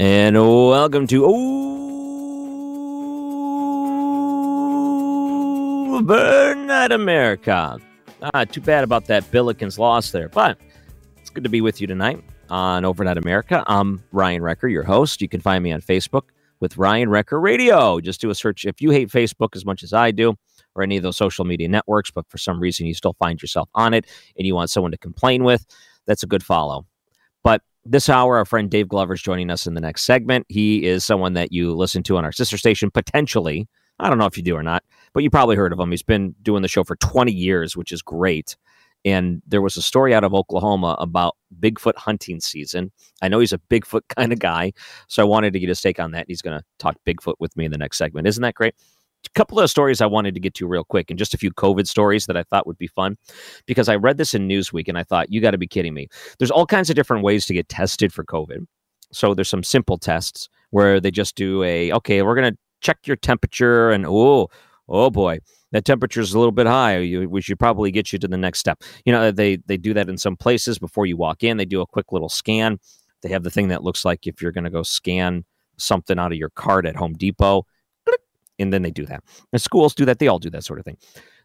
And welcome to Overnight America. Ah, too bad about that Billikens loss there, but it's good to be with you tonight on Overnight America. I'm Ryan Wrecker, your host. You can find me on Facebook with Ryan Wrecker Radio. Just do a search if you hate Facebook as much as I do or any of those social media networks, but for some reason you still find yourself on it and you want someone to complain with, that's a good follow. But this hour, our friend Dave Glover is joining us in the next segment. He is someone that you listen to on our sister station, potentially. I don't know if you do or not, but you probably heard of him. He's been doing the show for 20 years, which is great. And there was a story out of Oklahoma about Bigfoot hunting season. I know he's a Bigfoot kind of guy, so I wanted to get his take on that. He's going to talk Bigfoot with me in the next segment. Isn't that great? A couple of stories I wanted to get to real quick, and just a few COVID stories that I thought would be fun because I read this in Newsweek and I thought, you got to be kidding me. There's all kinds of different ways to get tested for COVID. So there's some simple tests where they just do a, okay, we're going to check your temperature, and oh, oh boy, that temperature is a little bit high. You, we should probably get you to the next step. You know, they they do that in some places before you walk in. They do a quick little scan. They have the thing that looks like if you're going to go scan something out of your cart at Home Depot, and then they do that. And schools do that. They all do that sort of thing.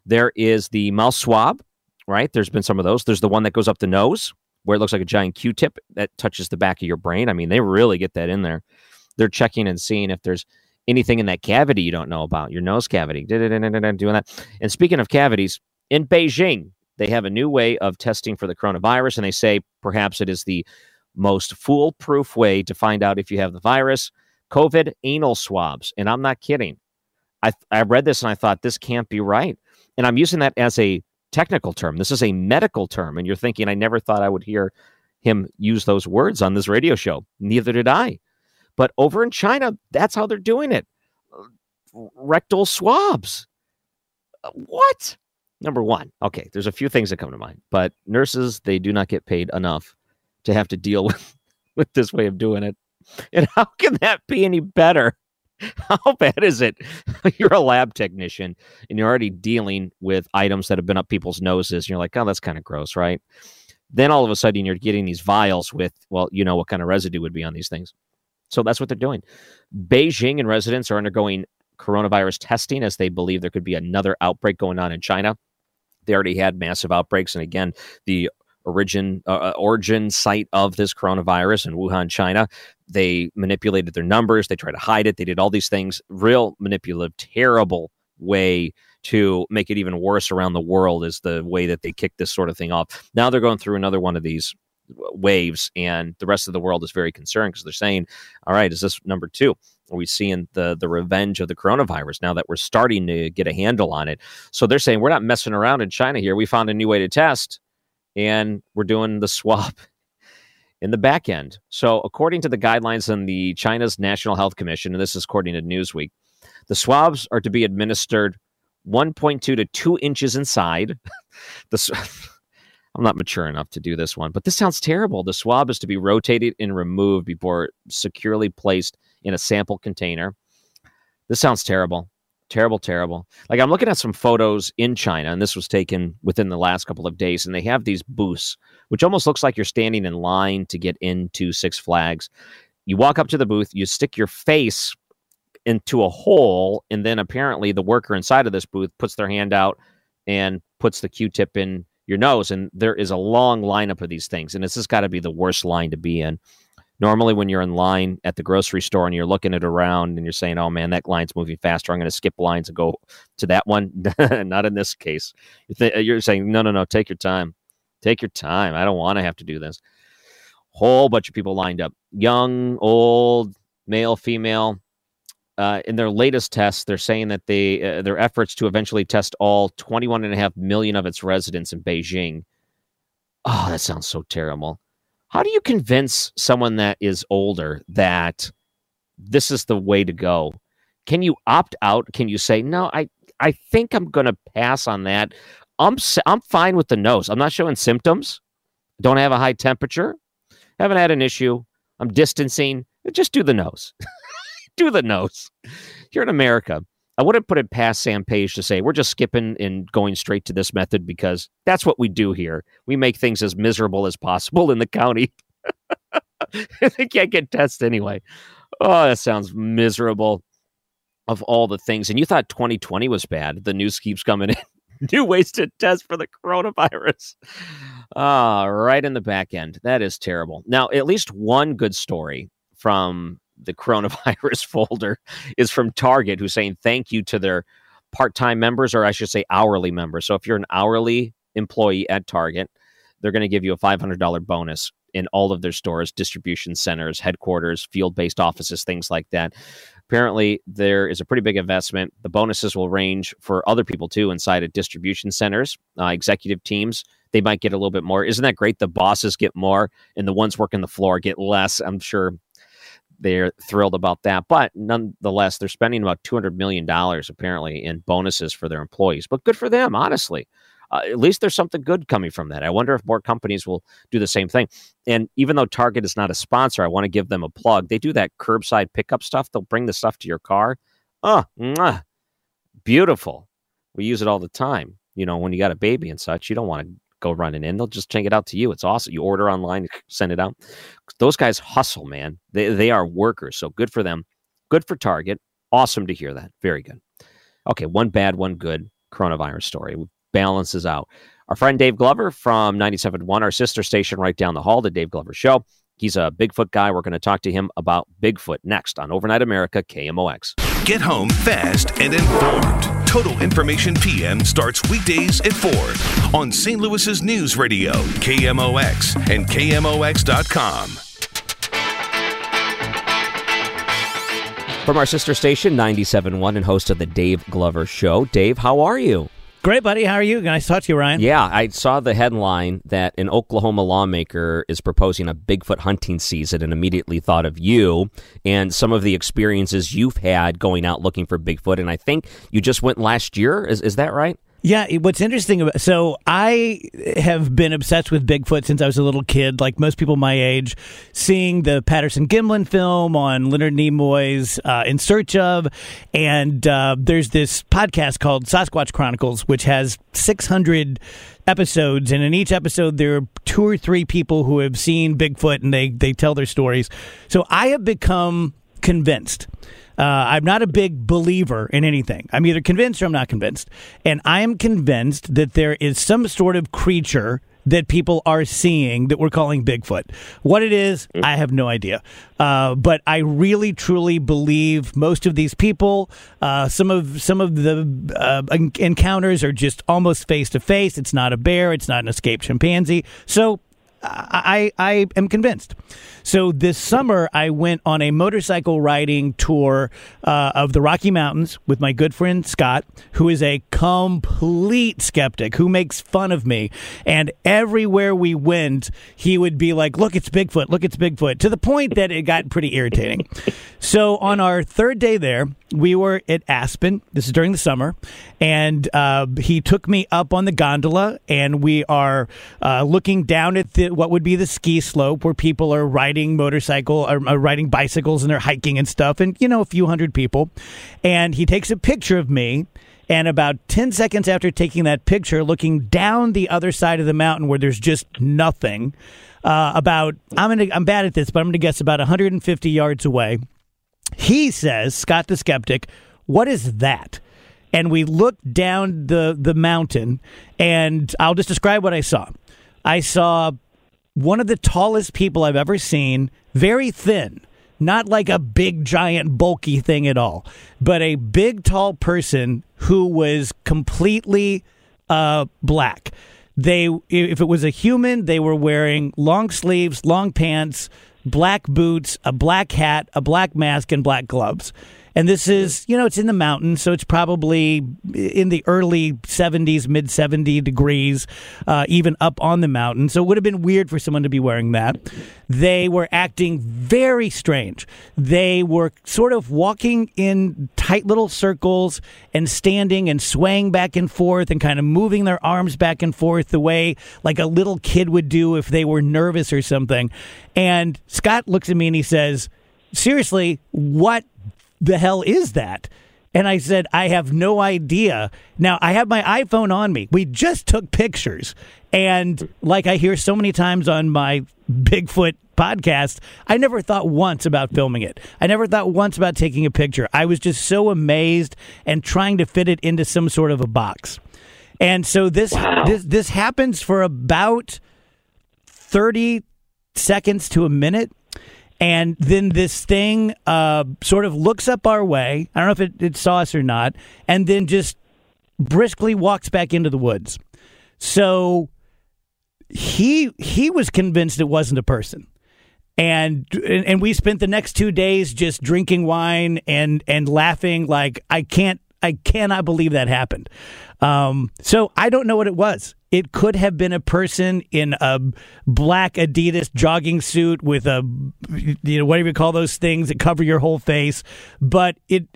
There is the mouth swab, right? There's been some of those. There's the one that goes up the nose, where it looks like a giant Q-tip that touches the back of your brain. I mean, they really get that in there. They're checking and seeing if there's anything in that cavity you don't know about, your nose cavity, doing that. And speaking of cavities, in Beijing, they have a new way of testing for the coronavirus, and they say perhaps it is the most foolproof way to find out if you have the virus COVID anal swabs. And I'm not kidding. I, I read this and I thought, this can't be right. And I'm using that as a technical term. This is a medical term. And you're thinking, I never thought I would hear him use those words on this radio show. Neither did I. But over in China, that's how they're doing it rectal swabs. Uh, What? Number one, okay, there's a few things that come to mind, but nurses, they do not get paid enough to have to deal with, with this way of doing it. And how can that be any better? How bad is it? You're a lab technician and you're already dealing with items that have been up people's noses. And you're like, oh, that's kind of gross, right? Then all of a sudden you're getting these vials with, well, you know what kind of residue would be on these things. So that's what they're doing. Beijing and residents are undergoing coronavirus testing as they believe there could be another outbreak going on in China. They already had massive outbreaks, and again, the origin uh, origin site of this coronavirus in Wuhan, China. They manipulated their numbers. They tried to hide it. They did all these things. Real manipulative, terrible way to make it even worse around the world is the way that they kicked this sort of thing off. Now they're going through another one of these waves, and the rest of the world is very concerned because they're saying, "All right, is this number two? Are we seeing the the revenge of the coronavirus now that we're starting to get a handle on it?" So they're saying we're not messing around in China here. We found a new way to test, and we're doing the swab in the back end. So according to the guidelines in the China's National Health Commission, and this is according to Newsweek, the swabs are to be administered 1.2 to 2 inches inside. the I'm not mature enough to do this one, but this sounds terrible. The swab is to be rotated and removed before securely placed in a sample container. This sounds terrible. Terrible, terrible. Like I'm looking at some photos in China, and this was taken within the last couple of days, and they have these booths, which almost looks like you're standing in line to get into Six Flags. You walk up to the booth, you stick your face into a hole, and then apparently the worker inside of this booth puts their hand out and puts the Q-tip in your nose, and there is a long lineup of these things, and this has got to be the worst line to be in. Normally, when you're in line at the grocery store and you're looking it around and you're saying, "Oh man, that line's moving faster. I'm going to skip lines and go to that one." Not in this case. You're saying, "No, no, no. Take your time. Take your time. I don't want to have to do this." Whole bunch of people lined up, young, old, male, female. Uh, in their latest tests, they're saying that they uh, their efforts to eventually test all 21 and a half million of its residents in Beijing. Oh, that sounds so terrible. How do you convince someone that is older that this is the way to go? Can you opt out? Can you say, no, I, I think I'm going to pass on that. I'm, I'm fine with the nose. I'm not showing symptoms. Don't have a high temperature. Haven't had an issue. I'm distancing. Just do the nose. do the nose. Here in America, I wouldn't put it past Sam Page to say we're just skipping and going straight to this method because that's what we do here. We make things as miserable as possible in the county. they can't get tests anyway. Oh, that sounds miserable. Of all the things, and you thought 2020 was bad. The news keeps coming in. New ways to test for the coronavirus. Ah, right in the back end. That is terrible. Now, at least one good story from the coronavirus folder is from Target, who's saying thank you to their part time members, or I should say hourly members. So if you're an hourly employee at Target, they're going to give you a $500 bonus in all of their stores, distribution centers, headquarters, field based offices, things like that. Apparently, there is a pretty big investment. The bonuses will range for other people too inside of distribution centers, uh, executive teams. They might get a little bit more. Isn't that great? The bosses get more and the ones working the floor get less. I'm sure they're thrilled about that. But nonetheless, they're spending about $200 million apparently in bonuses for their employees. But good for them, honestly. Uh, at least there's something good coming from that. I wonder if more companies will do the same thing. And even though Target is not a sponsor, I want to give them a plug. They do that curbside pickup stuff. They'll bring the stuff to your car. Oh, mwah, beautiful. We use it all the time. You know, when you got a baby and such, you don't want to go running in. They'll just take it out to you. It's awesome. You order online, send it out. Those guys hustle, man. They they are workers. So good for them. Good for Target. Awesome to hear that. Very good. Okay, one bad, one good coronavirus story. Balances out. Our friend Dave Glover from 97.1, our sister station right down the hall, the Dave Glover Show. He's a Bigfoot guy. We're going to talk to him about Bigfoot next on Overnight America KMOX. Get home fast and informed. Total Information PM starts weekdays at 4 on St. Louis's News Radio, KMOX, and KMOX.com. From our sister station, 97.1, and host of the Dave Glover Show. Dave, how are you? Great, buddy. How are you? Nice to talk to you, Ryan. Yeah, I saw the headline that an Oklahoma lawmaker is proposing a Bigfoot hunting season and immediately thought of you and some of the experiences you've had going out looking for Bigfoot. And I think you just went last year. Is, is that right? Yeah, what's interesting about so I have been obsessed with Bigfoot since I was a little kid, like most people my age. Seeing the Patterson Gimlin film on Leonard Nimoy's uh, In Search of, and uh, there's this podcast called Sasquatch Chronicles, which has 600 episodes, and in each episode there are two or three people who have seen Bigfoot, and they they tell their stories. So I have become convinced uh, I'm not a big believer in anything. I'm either convinced or I'm not convinced. And I am convinced that there is some sort of creature that people are seeing that we're calling Bigfoot. What it is, I have no idea. Uh, but I really, truly believe most of these people. Uh, some of some of the uh, encounters are just almost face to face. It's not a bear. It's not an escaped chimpanzee. So I, I am convinced. So this summer, I went on a motorcycle riding tour uh, of the Rocky Mountains with my good friend Scott, who is a complete skeptic who makes fun of me. And everywhere we went, he would be like, "Look, it's Bigfoot! Look, it's Bigfoot!" To the point that it got pretty irritating. so on our third day there, we were at Aspen. This is during the summer, and uh, he took me up on the gondola, and we are uh, looking down at the, what would be the ski slope where people are riding motorcycle or uh, riding bicycles and they're hiking and stuff, and you know a few hundred people. And he takes a picture of me. And about 10 seconds after taking that picture, looking down the other side of the mountain where there's just nothing, uh, about, I'm, gonna, I'm bad at this, but I'm going to guess about 150 yards away, he says, Scott the skeptic, what is that? And we looked down the, the mountain, and I'll just describe what I saw. I saw one of the tallest people I've ever seen, very thin, not like a big, giant, bulky thing at all, but a big, tall person who was completely uh, black. They, if it was a human, they were wearing long sleeves, long pants, black boots, a black hat, a black mask, and black gloves. And this is, you know, it's in the mountains, so it's probably in the early 70s, mid 70 degrees, uh, even up on the mountain. So it would have been weird for someone to be wearing that. They were acting very strange. They were sort of walking in tight little circles and standing and swaying back and forth and kind of moving their arms back and forth the way like a little kid would do if they were nervous or something. And Scott looks at me and he says, Seriously, what the hell is that? And I said, I have no idea. Now, I have my iPhone on me. We just took pictures. And like I hear so many times on my Bigfoot podcast, I never thought once about filming it. I never thought once about taking a picture. I was just so amazed and trying to fit it into some sort of a box. And so this wow. this this happens for about 30 seconds to a minute and then this thing uh, sort of looks up our way. I don't know if it, it saw us or not, and then just briskly walks back into the woods. So he he was convinced it wasn't a person. And and we spent the next 2 days just drinking wine and and laughing like I can't I cannot believe that happened. Um, so I don't know what it was. It could have been a person in a black Adidas jogging suit with a, you know, whatever you call those things that cover your whole face. But it,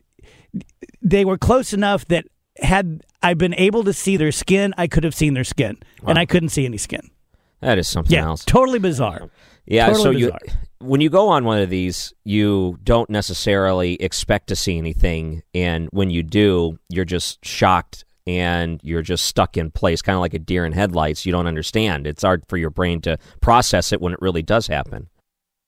they were close enough that had I been able to see their skin, I could have seen their skin, wow. and I couldn't see any skin. That is something yeah, else. Totally bizarre. Yeah. Totally so bizarre. you when you go on one of these, you don't necessarily expect to see anything, and when you do, you're just shocked and you're just stuck in place, kind of like a deer in headlights. You don't understand. It's hard for your brain to process it when it really does happen.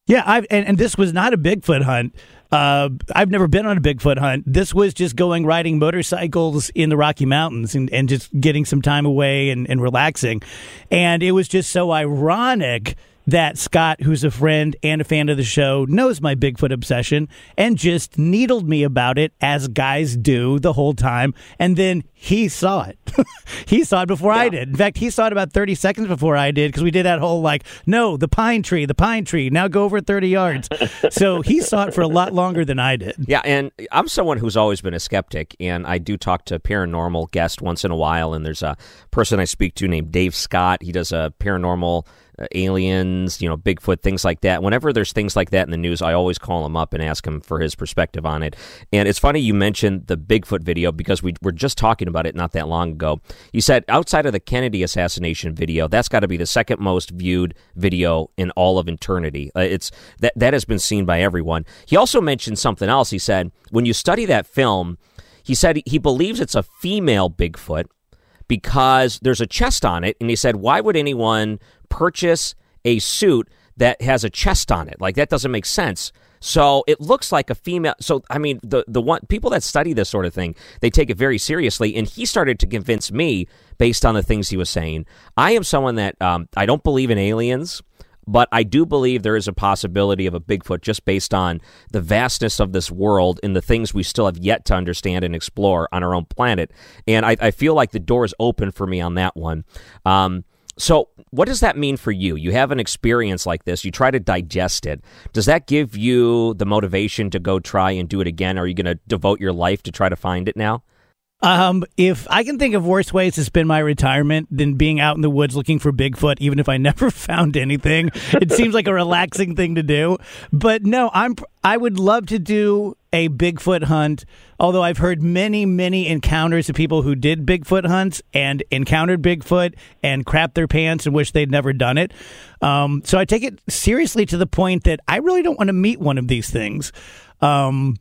Yeah, I've, and, and this was not a Bigfoot hunt. Uh, I've never been on a Bigfoot hunt. This was just going riding motorcycles in the Rocky Mountains and, and just getting some time away and, and relaxing. And it was just so ironic that Scott, who's a friend and a fan of the show, knows my Bigfoot obsession and just needled me about it as guys do the whole time. And then he saw it. he saw it before yeah. I did. In fact, he saw it about 30 seconds before I did because we did that whole like, no, the pine tree, the pine tree, now go over 30 yards. so he saw it for a lot longer than I did. Yeah. And I'm someone who's always been a skeptic. And I do talk to paranormal guests once in a while. And there's a person I speak to named Dave Scott. He does a paranormal aliens, you know, Bigfoot, things like that. Whenever there's things like that in the news, I always call him up and ask him for his perspective on it. And it's funny you mentioned the Bigfoot video because we were just talking about it not that long ago. You said outside of the Kennedy assassination video, that's got to be the second most viewed video in all of eternity. Uh, it's that that has been seen by everyone. He also mentioned something else. He said when you study that film, he said he believes it's a female Bigfoot because there's a chest on it. And he said, why would anyone purchase a suit that has a chest on it? Like, that doesn't make sense. So it looks like a female. So I mean, the the one people that study this sort of thing, they take it very seriously. And he started to convince me, based on the things he was saying. I am someone that um, I don't believe in aliens but I do believe there is a possibility of a Bigfoot just based on the vastness of this world and the things we still have yet to understand and explore on our own planet. And I, I feel like the door is open for me on that one. Um, so, what does that mean for you? You have an experience like this, you try to digest it. Does that give you the motivation to go try and do it again? Or are you going to devote your life to try to find it now? Um, if I can think of worse ways to spend my retirement than being out in the woods looking for Bigfoot, even if I never found anything, it seems like a relaxing thing to do. But no, I'm I would love to do a Bigfoot hunt. Although I've heard many, many encounters of people who did Bigfoot hunts and encountered Bigfoot and crapped their pants and wish they'd never done it. Um, so I take it seriously to the point that I really don't want to meet one of these things. Um,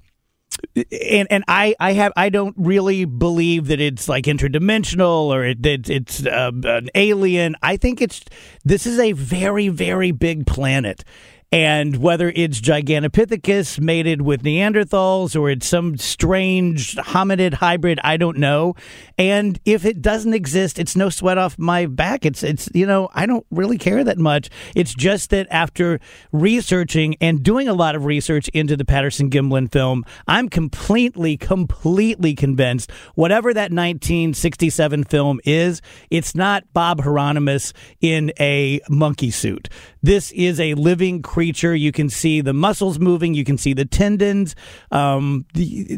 and and I I have I don't really believe that it's like interdimensional or it, it it's uh, an alien. I think it's this is a very very big planet and whether it's Gigantopithecus mated with Neanderthals or it's some strange hominid hybrid, I don't know. And if it doesn't exist, it's no sweat off my back. It's it's you know I don't really care that much. It's just that after researching and doing a lot of research into the Patterson Gimlin film, I'm completely completely convinced whatever that 1967 film is, it's not Bob Heironimus in a monkey suit. This is a living creature. You can see the muscles moving. You can see the tendons. Um,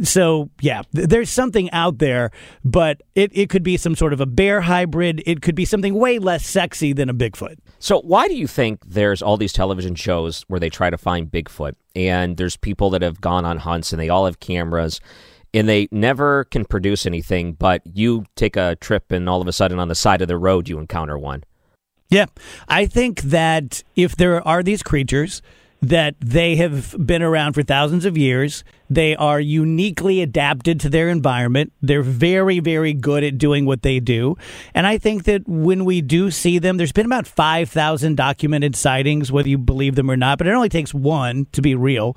so yeah, there's something out there, but it, it could be some sort of a bear hybrid. It could be something way less sexy than a Bigfoot. So why do you think there's all these television shows where they try to find Bigfoot and there's people that have gone on hunts and they all have cameras and they never can produce anything, but you take a trip and all of a sudden on the side of the road you encounter one. Yeah. I think that if there are these creatures that they have been around for thousands of years. They are uniquely adapted to their environment. They're very, very good at doing what they do. And I think that when we do see them, there's been about 5,000 documented sightings, whether you believe them or not, but it only takes one to be real.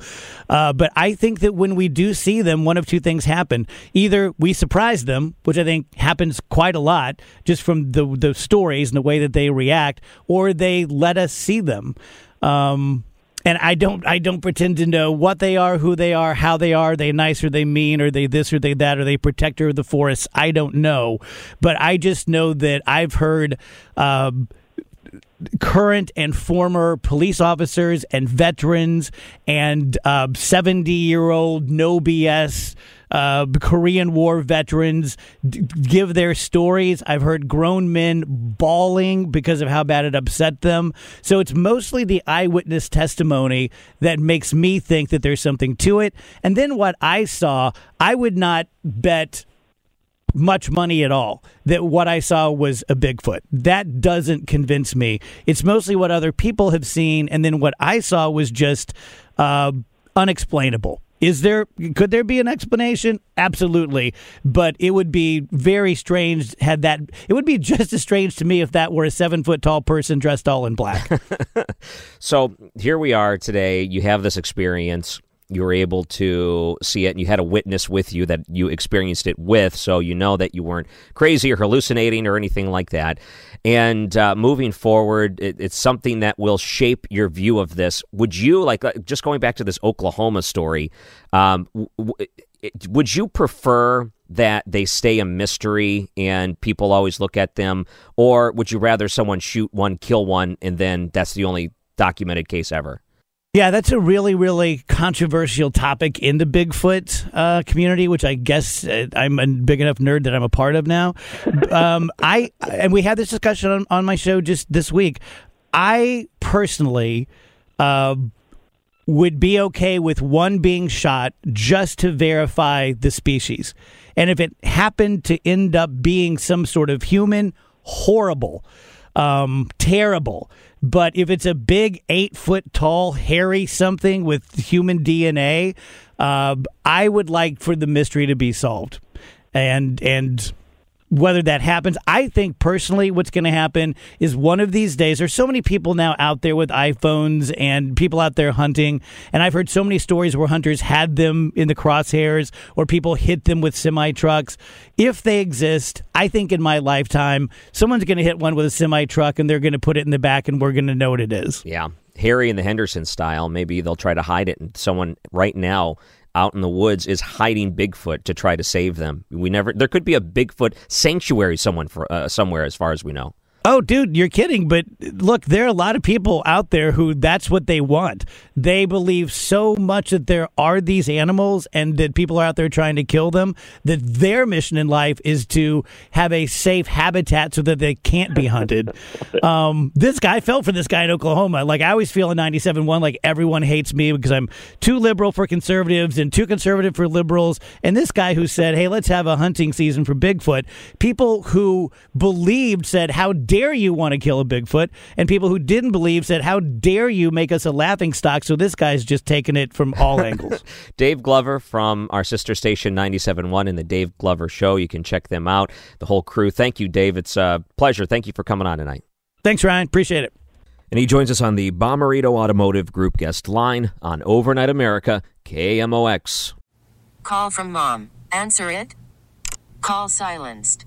Uh, but I think that when we do see them, one of two things happen. Either we surprise them, which I think happens quite a lot just from the, the stories and the way that they react, or they let us see them. Um, and I don't I don't pretend to know what they are, who they are, how they are. Are they nice or they mean? Are they this or they that? Are they protector of the forest? I don't know, but I just know that I've heard. Um, current and former police officers and veterans and 70 uh, year old no BS uh, Korean War veterans d- give their stories. I've heard grown men bawling because of how bad it upset them. So it's mostly the eyewitness testimony that makes me think that there's something to it. And then what I saw, I would not bet much money at all that what I saw was a Bigfoot. That doesn't convince me. It's mostly what other people have seen, and then what I saw was just uh, unexplainable. Is there could there be an explanation? Absolutely, but it would be very strange had that. It would be just as strange to me if that were a seven foot tall person dressed all in black. so here we are today. You have this experience you were able to see it and you had a witness with you that you experienced it with so you know that you weren't crazy or hallucinating or anything like that. And uh, moving forward it, it's something that will shape your view of this. Would you like uh, just going back to this oklahoma story um, w- would you prefer that they stay a mystery and people always look at them or would you rather someone shoot one kill one and then that's the only documented case ever yeah, that's a really, really controversial topic in the Bigfoot uh, community, which I guess uh, I'm a big enough nerd that I'm a part of now. Um, I and we had this discussion on, on my show just this week. I personally uh, would be okay with one being shot just to verify the species, and if it happened to end up being some sort of human, horrible, um, terrible but if it's a big eight foot tall, hairy something with human DNA, uh, I would like for the mystery to be solved. And and whether that happens. I think personally, what's going to happen is one of these days, there's so many people now out there with iPhones and people out there hunting. And I've heard so many stories where hunters had them in the crosshairs or people hit them with semi trucks. If they exist, I think in my lifetime, someone's going to hit one with a semi truck and they're going to put it in the back and we're going to know what it is. Yeah. Harry and the Henderson style, maybe they'll try to hide it. And someone right now out in the woods is hiding Bigfoot to try to save them. We never. There could be a Bigfoot sanctuary someone for uh, somewhere, as far as we know. Oh, dude, you're kidding. But look, there are a lot of people out there who that's what they want. They believe so much that there are these animals and that people are out there trying to kill them that their mission in life is to have a safe habitat so that they can't be hunted. um, this guy felt for this guy in Oklahoma. Like, I always feel in 97 1, like everyone hates me because I'm too liberal for conservatives and too conservative for liberals. And this guy who said, hey, let's have a hunting season for Bigfoot, people who believed said, how dare you want to kill a Bigfoot? And people who didn't believe said, How dare you make us a laughing stock? So this guy's just taking it from all angles. Dave Glover from our sister station 97.1 in the Dave Glover Show. You can check them out, the whole crew. Thank you, Dave. It's a pleasure. Thank you for coming on tonight. Thanks, Ryan. Appreciate it. And he joins us on the Bommarito Automotive Group guest line on Overnight America, KMOX. Call from mom. Answer it. Call silenced.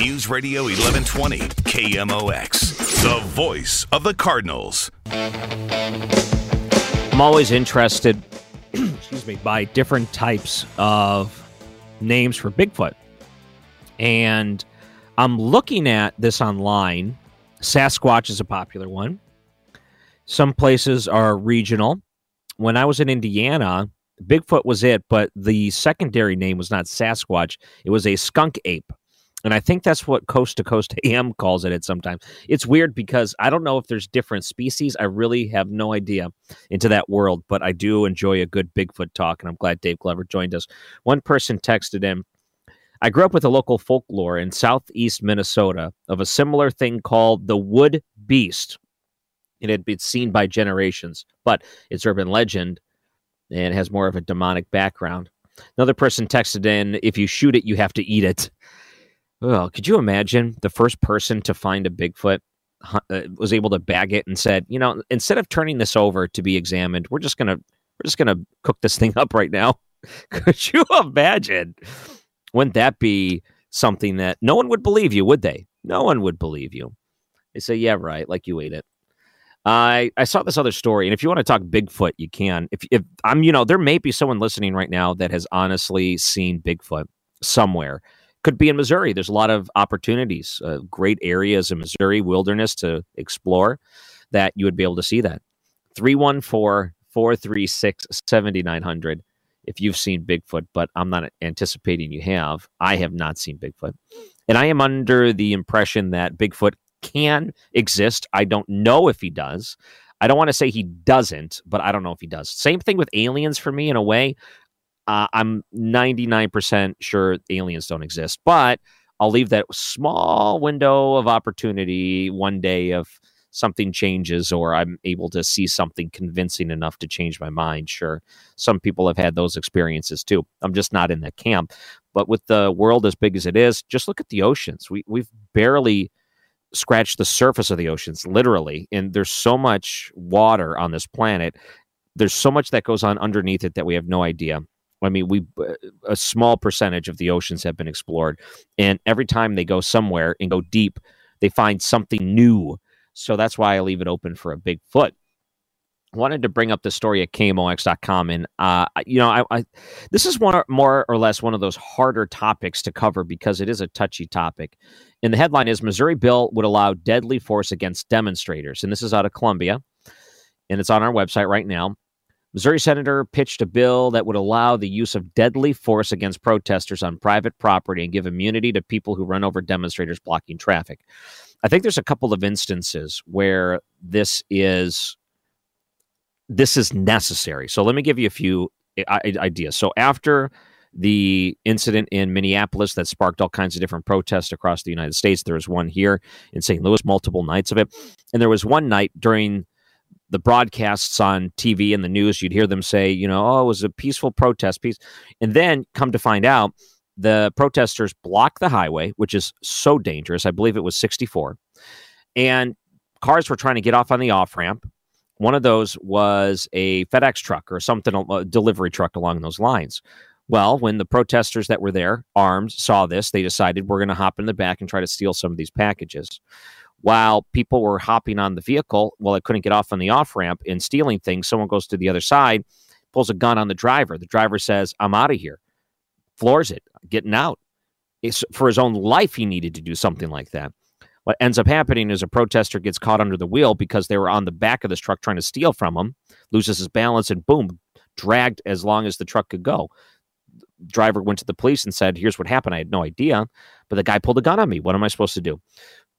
News Radio 1120, KMOX, the voice of the Cardinals. I'm always interested, excuse me, by different types of names for Bigfoot. And I'm looking at this online. Sasquatch is a popular one. Some places are regional. When I was in Indiana, Bigfoot was it, but the secondary name was not Sasquatch. It was a skunk ape. And I think that's what Coast to Coast AM calls it at sometimes. It's weird because I don't know if there's different species. I really have no idea into that world, but I do enjoy a good Bigfoot talk, and I'm glad Dave Glover joined us. One person texted in I grew up with a local folklore in southeast Minnesota of a similar thing called the wood beast. It had been seen by generations, but it's urban legend and has more of a demonic background. Another person texted in if you shoot it, you have to eat it. Oh, could you imagine the first person to find a Bigfoot uh, was able to bag it and said, you know, instead of turning this over to be examined, we're just gonna we're just gonna cook this thing up right now. could you imagine? Wouldn't that be something that no one would believe you? Would they? No one would believe you. They say, yeah, right, like you ate it. I I saw this other story, and if you want to talk Bigfoot, you can. If if I'm, you know, there may be someone listening right now that has honestly seen Bigfoot somewhere could be in Missouri. There's a lot of opportunities, uh, great areas in Missouri wilderness to explore that you would be able to see that. 314 436 7900 if you've seen Bigfoot, but I'm not anticipating you have. I have not seen Bigfoot. And I am under the impression that Bigfoot can exist. I don't know if he does. I don't want to say he doesn't, but I don't know if he does. Same thing with aliens for me in a way. Uh, I'm 99% sure aliens don't exist, but I'll leave that small window of opportunity one day if something changes or I'm able to see something convincing enough to change my mind. Sure, some people have had those experiences too. I'm just not in that camp. But with the world as big as it is, just look at the oceans. We we've barely scratched the surface of the oceans, literally, and there's so much water on this planet. There's so much that goes on underneath it that we have no idea. I mean, we a small percentage of the oceans have been explored, and every time they go somewhere and go deep, they find something new. So that's why I leave it open for a big foot. wanted to bring up the story at KMOX.com. And, uh, you know, I, I, this is one more or less one of those harder topics to cover because it is a touchy topic. And the headline is Missouri bill would allow deadly force against demonstrators. And this is out of Columbia. And it's on our website right now. Missouri senator pitched a bill that would allow the use of deadly force against protesters on private property and give immunity to people who run over demonstrators blocking traffic. I think there's a couple of instances where this is this is necessary. So let me give you a few eh, ideas. So after the incident in Minneapolis that sparked all kinds of different protests across the United States, there was one here in St. Louis, multiple nights of it, and there was one night during the broadcasts on TV and the news, you'd hear them say, you know, oh, it was a peaceful protest, peace, and then come to find out the protesters blocked the highway, which is so dangerous. I believe it was 64, and cars were trying to get off on the off ramp one of those was a FedEx truck or something, a delivery truck along those lines. Well, when the protesters that were there, armed, saw this, they decided we're going to hop in the back and try to steal some of these packages. While people were hopping on the vehicle, while they couldn't get off on the off ramp and stealing things. Someone goes to the other side, pulls a gun on the driver. The driver says, I'm out of here, floors it, getting out. It's, for his own life, he needed to do something like that. What ends up happening is a protester gets caught under the wheel because they were on the back of this truck trying to steal from him, loses his balance, and boom, dragged as long as the truck could go. Driver went to the police and said, Here's what happened. I had no idea, but the guy pulled a gun on me. What am I supposed to do?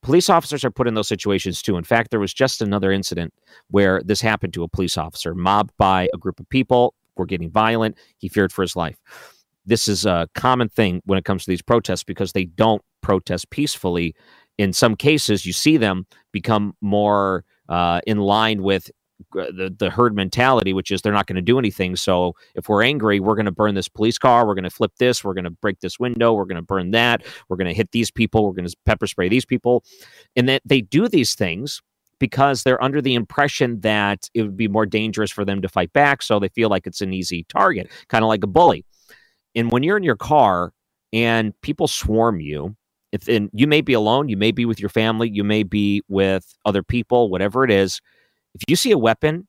Police officers are put in those situations too. In fact, there was just another incident where this happened to a police officer, mobbed by a group of people, were getting violent. He feared for his life. This is a common thing when it comes to these protests because they don't protest peacefully in some cases, you see them become more uh, in line with Uh, the, the herd mentality, which is they're not going to do anything. So if we're angry, we're going to burn this police car, we're going to flip this, we're going to break this window, we're going to burn that, we're going to hit these people, we're going to pepper spray these people. And that they do these things because they're under the impression that it would be more dangerous for them to fight back. So they feel like it's an easy target, kind of like a bully. And when you're in your car and people swarm you, if and you may be alone, you may be with your family, you may be with other people, whatever it is. If you see a weapon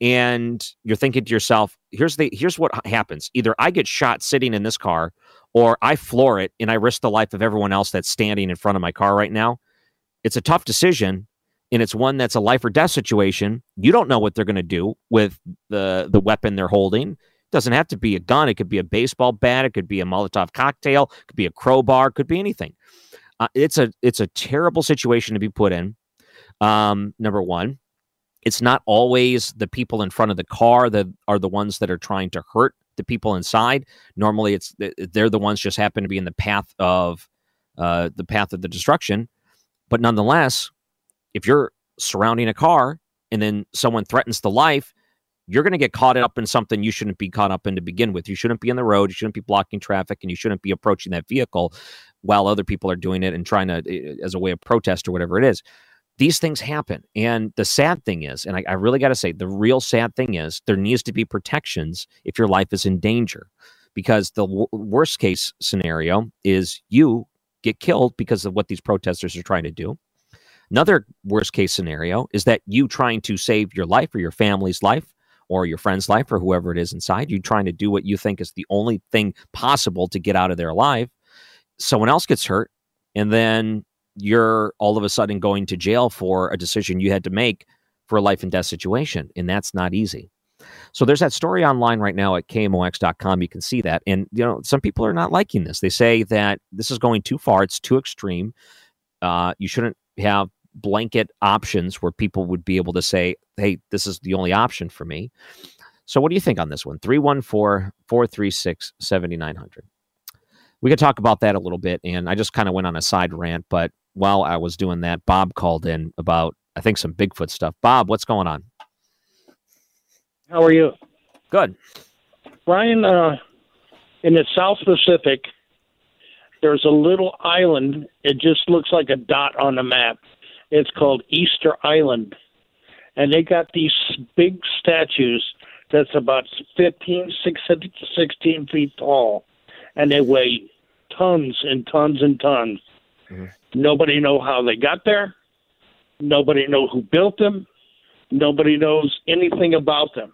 and you're thinking to yourself, here's the here's what happens. Either I get shot sitting in this car or I floor it and I risk the life of everyone else that's standing in front of my car right now. It's a tough decision and it's one that's a life or death situation. You don't know what they're going to do with the the weapon they're holding It doesn't have to be a gun. It could be a baseball bat. It could be a Molotov cocktail. It could be a crowbar. It could be anything. Uh, it's a it's a terrible situation to be put in. Um, number one, it's not always the people in front of the car that are the ones that are trying to hurt the people inside. Normally, it's they're the ones just happen to be in the path of uh, the path of the destruction. But nonetheless, if you're surrounding a car and then someone threatens the life, you're going to get caught up in something you shouldn't be caught up in to begin with. You shouldn't be in the road. You shouldn't be blocking traffic, and you shouldn't be approaching that vehicle while other people are doing it and trying to, eh, as a way of protest or whatever it is. These things happen. And the sad thing is, and I, I really got to say, the real sad thing is there needs to be protections if your life is in danger. Because the w- worst case scenario is you get killed because of what these protesters are trying to do. Another worst case scenario is that you trying to save your life or your family's life or your friend's life or whoever it is inside you trying to do what you think is the only thing possible to get out of there alive. someone else gets hurt and then you're all of a sudden going to jail for a decision you had to make for a life and death situation and that's not easy so there's that story online right now at kmox.com you can see that and you know some people are not liking this they say that this is going too far it's too extreme uh, you shouldn't have blanket options where people would be able to say, hey, this is the only option for me. So, what do you think on this one? 314 436 7900. We could talk about that a little bit. And I just kind of went on a side rant, but while I was doing that, Bob called in about, I think, some Bigfoot stuff. Bob, what's going on? How are you? Good. Brian, uh, in the South Pacific, there's a little island. It just looks like a dot on the map. It's called Easter Island. And they got these big statues that's about 15, 16 feet tall. And they weigh tons and tons and tons. Mm-hmm. Nobody know how they got there. Nobody know who built them. Nobody knows anything about them.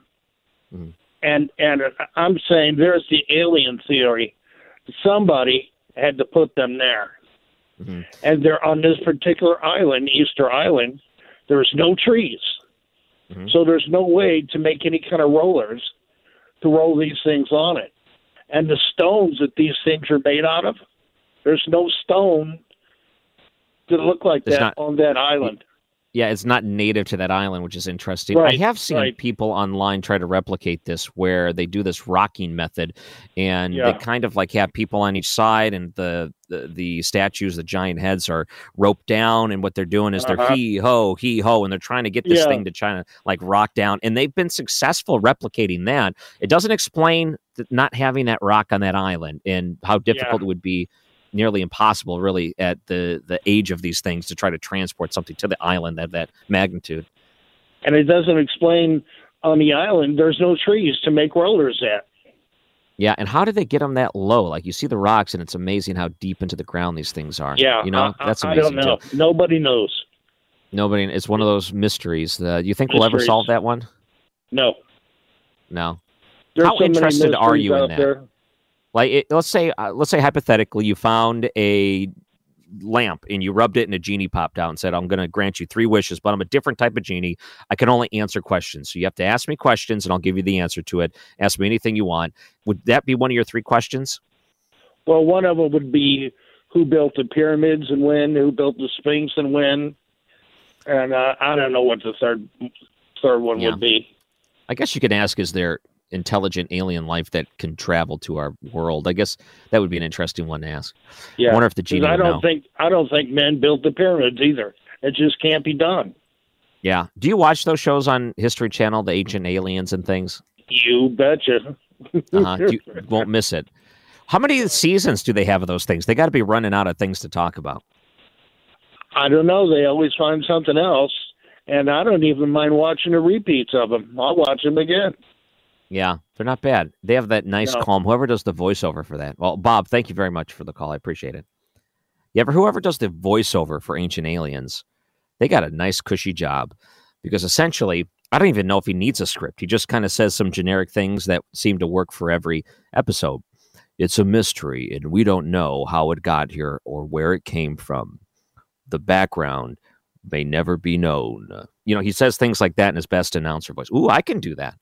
Mm-hmm. And and I'm saying there's the alien theory. Somebody had to put them there. Mm-hmm. And they're on this particular island, Easter Island. There's no trees. Mm-hmm. So there's no way to make any kind of rollers to roll these things on it. And the stones that these things are made out of, there's no stone to look like that not- on that island. Yeah, it's not native to that island, which is interesting. Right, I have seen right. people online try to replicate this where they do this rocking method and Yeah. they kind of like have people on each side and the, the the statues, the giant heads are roped down and what they're doing is Uh-huh. they're hee ho, hee ho, and they're trying to get this Yeah. thing to try to like rock down. And they've been successful replicating that. It doesn't explain not having that rock on that island and how difficult it would be nearly impossible really at the the age of these things to try to transport something to the island at that magnitude And it doesn't explain on the island there's no trees to make rollers at. yeah and how did they get them that low like you see the rocks and it's amazing how deep into the ground these things are Yeah, you know I, that's I, I amazing don't know. too Nobody knows. nobody it's one of those mysteries uh, you think we'll ever solve that one No. no There's How so interested are you in that? there. Like, it, let's say, uh, let's say hypothetically, you found a lamp and you rubbed it, and a genie popped out and said, "I'm going to grant you three wishes, but I'm a different type of genie. I can only answer questions. So you have to ask me questions, and I'll give you the answer to it. Ask me anything you want. Would that be one of your three questions? Well, one of them would be who built the pyramids and when, who built the Sphinx and when, and uh, I don't know what the third third one Yeah. would be. I guess you could ask: Is there intelligent alien life that can travel to our world? I guess that would be an interesting one to ask. Yeah, I wonder if the genie I don't know. think I don't think men built the pyramids either. It just can't be done. Yeah. Do you watch those shows on History Channel, the Ancient Aliens and things? You betcha. Uh-huh. you won't miss it. How many seasons do they have of those things? They got to be running out of things to talk about. I don't know. They always find something else, and I don't even mind watching the repeats of them. I'll watch them again. Yeah, they're not bad. They have that nice, No. calm. Whoever does the voiceover for that. Well, Bob, thank you very much for the call. I appreciate it. Yeah, ever whoever does the voiceover for Ancient Aliens, they got a nice, cushy job because essentially, I don't even know if he needs a script. He just kind of says some generic things that seem to work for every episode. It's a mystery, and we don't know how it got here or where it came from. The background may never be known. You know, he says things like that in his best announcer voice. Ooh, I can do that.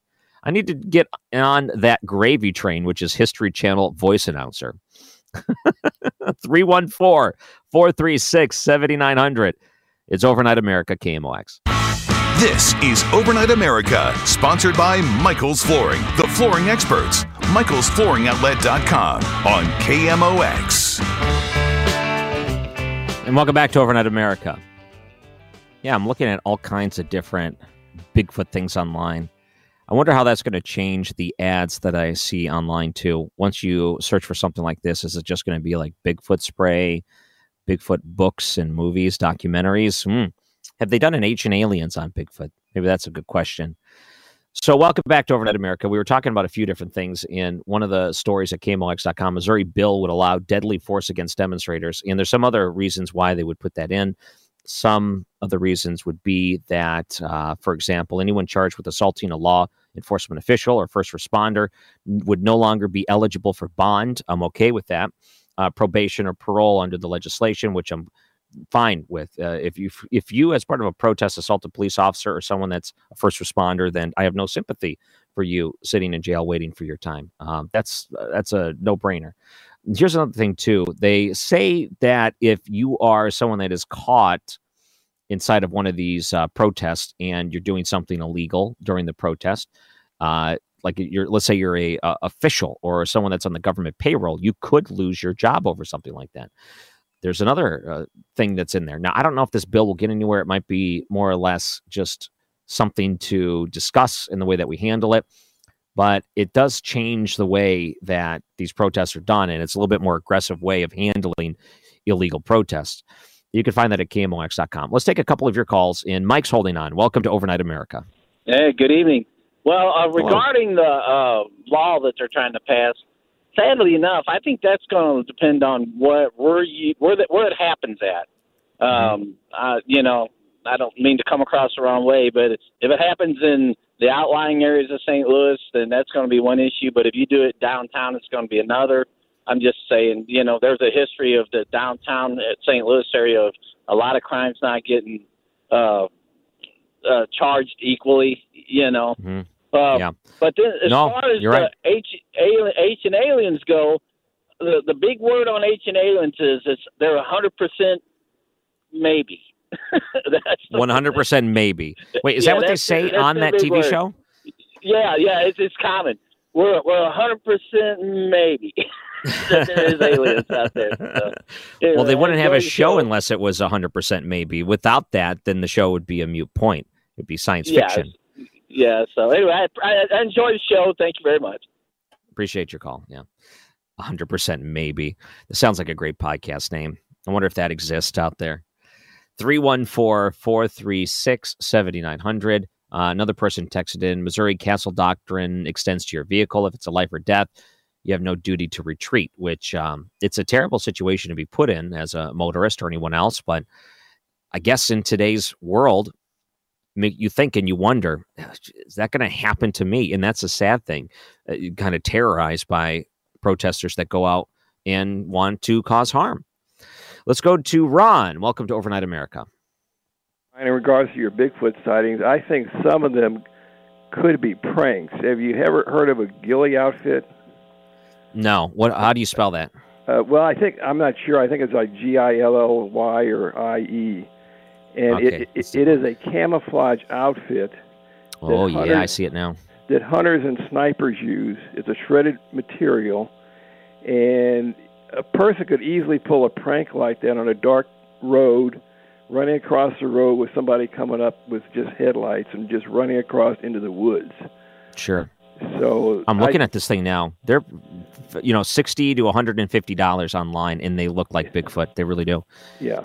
I need to get on that gravy train, which is History Channel voice announcer. 314 436 7900. It's Overnight America KMOX. This is Overnight America, sponsored by Michael's Flooring, the flooring experts. Michael'sFlooringOutlet.com on KMOX. And welcome back to Overnight America. Yeah, I'm looking at all kinds of different Bigfoot things online. I wonder how that's going to change the ads that I see online too. Once you search for something like this, is it just going to be like Bigfoot spray, Bigfoot books and movies, documentaries? Hmm. Have they done an Ancient Aliens on Bigfoot? Maybe that's a good question. So, welcome back to Overnight America. We were talking about a few different things. In one of the stories at KMOX.com, Missouri bill would allow deadly force against demonstrators. And there's some other reasons why they would put that in. Some of the reasons would be that, uh, for example, anyone charged with assaulting a law enforcement official or first responder would no longer be eligible for bond. I'm okay with that. Uh, probation or parole under the legislation, which I'm fine with. Uh, if you if you as part of a protest assault a police officer or someone that's a first responder, then I have no sympathy for you sitting in jail waiting for your time. Um, that's that's a no brainer. Here's another thing too. They say that if you are someone that is caught inside of one of these uh, protests and you're doing something illegal during the protest, uh, like you're let's say you're a, a official or someone that's on the government payroll, you could lose your job over something like that there's another uh, thing that's in there. Now, I don't know if this bill will get anywhere. It might be more or less just something to discuss in the way that we handle it, but it does change the way that these protests are done, and it's a little bit more aggressive way of handling illegal protests. You can find that at KMOX.com. Let's take a couple of your calls, and Mike's holding on. Welcome to Overnight America. Hey, good evening. Well, uh, regarding the uh, law that they're trying to pass, sadly enough, I think that's going to depend on what where you where the, where it happens at. Um, uh, you know, I don't mean to come across the wrong way, but it's, if it happens in the outlying areas of St. Louis, then that's going to be one issue. But if you do it downtown, it's going to be another. I'm just saying, you know, there's a history of the downtown at St. Louis area of a lot of crimes not getting uh, uh, charged equally. You know. Mhm. Uh, Yeah. But then, as No, far as the right. H, alien, H and aliens go, the the big word on H and aliens is it's they're hundred percent maybe. That's One hundred percent maybe. Wait, is Yeah, that what they say on that TV word. show? Yeah, yeah, it's it's common. We're we're hundred percent maybe that there is aliens out there. So, Well, they wouldn't have a show unless it was hundred percent maybe. Without that, then the show would be a mute point. It'd be science Yeah, fiction. Yeah. So anyway, I, I, I enjoy the show. Thank you very much. Appreciate your call. Yeah. 100% maybe. This sounds like a great podcast name. I wonder if that exists out there. 314 436 7900. Uh, Another person texted in Missouri Castle Doctrine extends to your vehicle. If it's a life or death, you have no duty to retreat, which um, it's a terrible situation to be put in as a motorist or anyone else. But I guess in today's world, you think and you wonder, is that going to happen to me? And that's a sad thing. Uh, kind of terrorized by protesters that go out and want to cause harm. Let's go to Ron. Welcome to Overnight America. In regards to your Bigfoot sightings, I think some of them could be pranks. Have you ever heard of a ghillie outfit? No, what? How do you spell that? Uh, well, I think I'm not sure. I think it's like G I L L Y or I E, and Okay, it, it, it is a camouflage outfit Oh yeah, I see it now. that hunters and snipers use. It's a shredded material, and a person could easily pull a prank like that on a dark road, running across the road with somebody coming up with just headlights and just running across into the woods. Sure. So I'm looking I- at this thing now. They're, you know, sixty to 150 dollars online, and they look like Bigfoot. They really do. Yeah,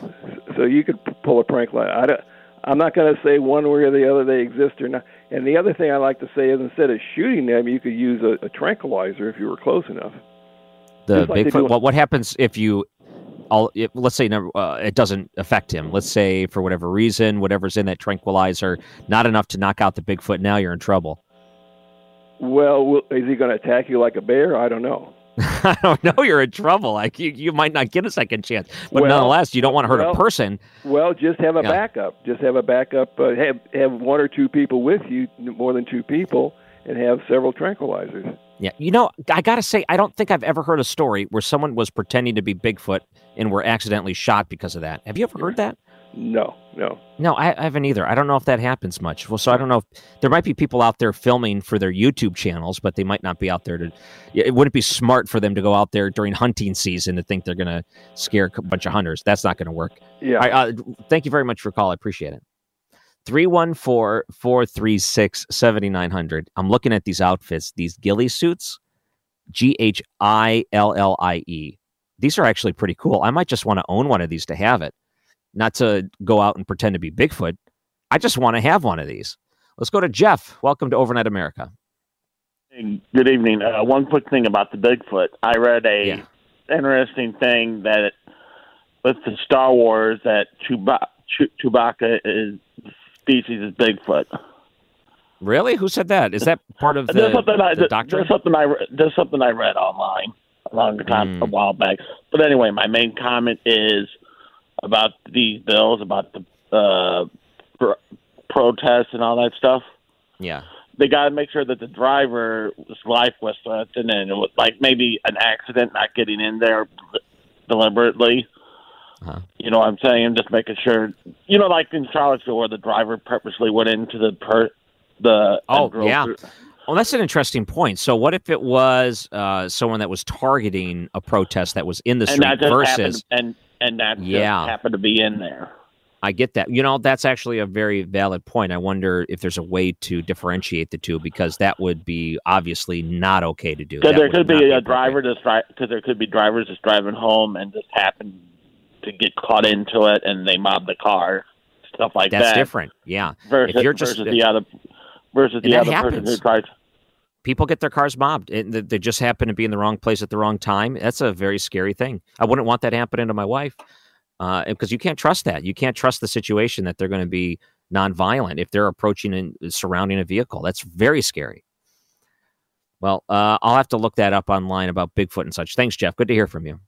so you could pull a prank like I don't, I'm not going to say one way or the other they exist or not. And the other thing I like to say is instead of shooting them, you could use a, a tranquilizer if you were close enough. The like Bigfoot. do- What happens if you, all if, let's say uh, it doesn't affect him. Let's say for whatever reason, whatever's in that tranquilizer, not enough to knock out the Bigfoot. Now you're in trouble. Well, is he going to attack you like a bear? I don't know. I don't know. You're in trouble. Like you, you might not get a second chance. But Well, nonetheless, you don't want to hurt well- a person. Well, just have a Yeah. backup. Just have a backup. Uh, have have one or two people with you, more than two people, and have several tranquilizers. Yeah, you know, I gotta say, I don't think I've ever heard a story where someone was pretending to be Bigfoot and were accidentally shot because of that. Have you ever heard that? No, no. No, I, I haven't either. I don't know if that happens much. Well, so I don't know if there might be people out there filming for their YouTube channels, but they might not be out there to. It wouldn't be smart for them to go out there during hunting season to think they're going to scare a bunch of hunters. That's not going to work. Yeah. Right, uh, thank you very much for call. I appreciate it. 314 436 7900. I'm looking at these outfits, these ghillie suits, G H I L L I E. These are actually pretty cool. I might just want to own one of these to have it, not to go out and pretend to be Bigfoot. I just want to have one of these. Let's go to Jeff. Welcome to Overnight America. Good evening. Uh, one quick thing about the Bigfoot. I read a interesting thing that with the Star Wars that Chewba- Chew- Chewbacca is species is Bigfoot. Really? Who said that? Is that part of the, there's something I the doctrine? there's something I re- there's something I read online a long time Hmm. a while back. But anyway, my main comment is about these bills about the uh, pro- protests and all that stuff. Yeah. they got to make sure that the driver's life was threatened and it was like maybe an accident not getting in there deliberately. Uh-huh. You know what I'm saying? Just making sure, you know, like in Charlottesville where the driver purposely went into the per the Oh, yeah. through- Well, that's an interesting point. So, what if it was uh, someone that was targeting a protest that was in the and street versus? happened, and and that just Yeah. happened to be in there. I get that. You know, that's actually a very valid point. I wonder if there's a way to differentiate the two because that would be obviously not okay to do. Because there could be a appropriate. driver just because there could be drivers just driving home and just happen to get caught into it and they mob the car, stuff like That's that. different. Yeah. Versus, if you're just versus the other versus the other person who drives. People get their cars mobbed and they- just happen to be in the wrong place at the wrong time that's a very scary thing i wouldn't want that happening to my wife uh, because you can't trust that. You can't trust the situation that they're going to be nonviolent if they're approaching and surrounding a vehicle. That's very scary. Well, uh, I'll have to look that up online about Bigfoot and such. Thanks, Jeff. Good to hear from you.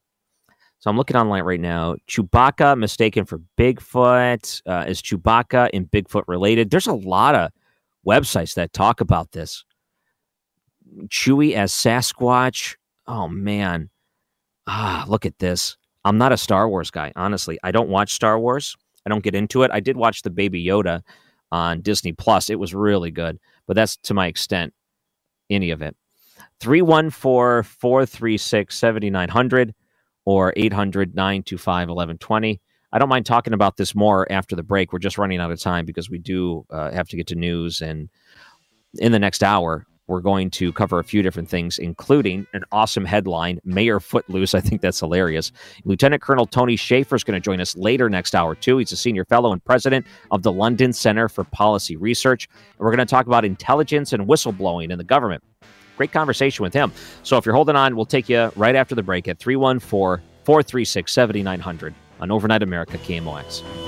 So I'm looking online right now. Chewbacca mistaken for Bigfoot. Uh, is Chewbacca and Bigfoot related? There's a lot of websites that talk about this. Chewie as Sasquatch. Oh man. Ah, look at this. I'm not a Star Wars guy, honestly. I don't watch Star Wars. I don't get into it. I did watch the Baby Yoda on Disney Plus. It was really good, but that's to my extent any of it. 314 436 7900 or 800 925 1120. I don't mind talking about this more after the break. We're just running out of time because we do uh, have to get to news. And in the next hour, we're going to cover a few different things, including an awesome headline Mayor Footloose. I think that's hilarious. Lieutenant Colonel Tony Shaffer is going to join us later next hour, too. He's a senior fellow and president of the London Center for Policy Research. And we're going to talk about intelligence and whistleblowing in the government. Great conversation with him. So if you're holding on, we'll take you right after the break at 314 436 7900 on Overnight America KMOX.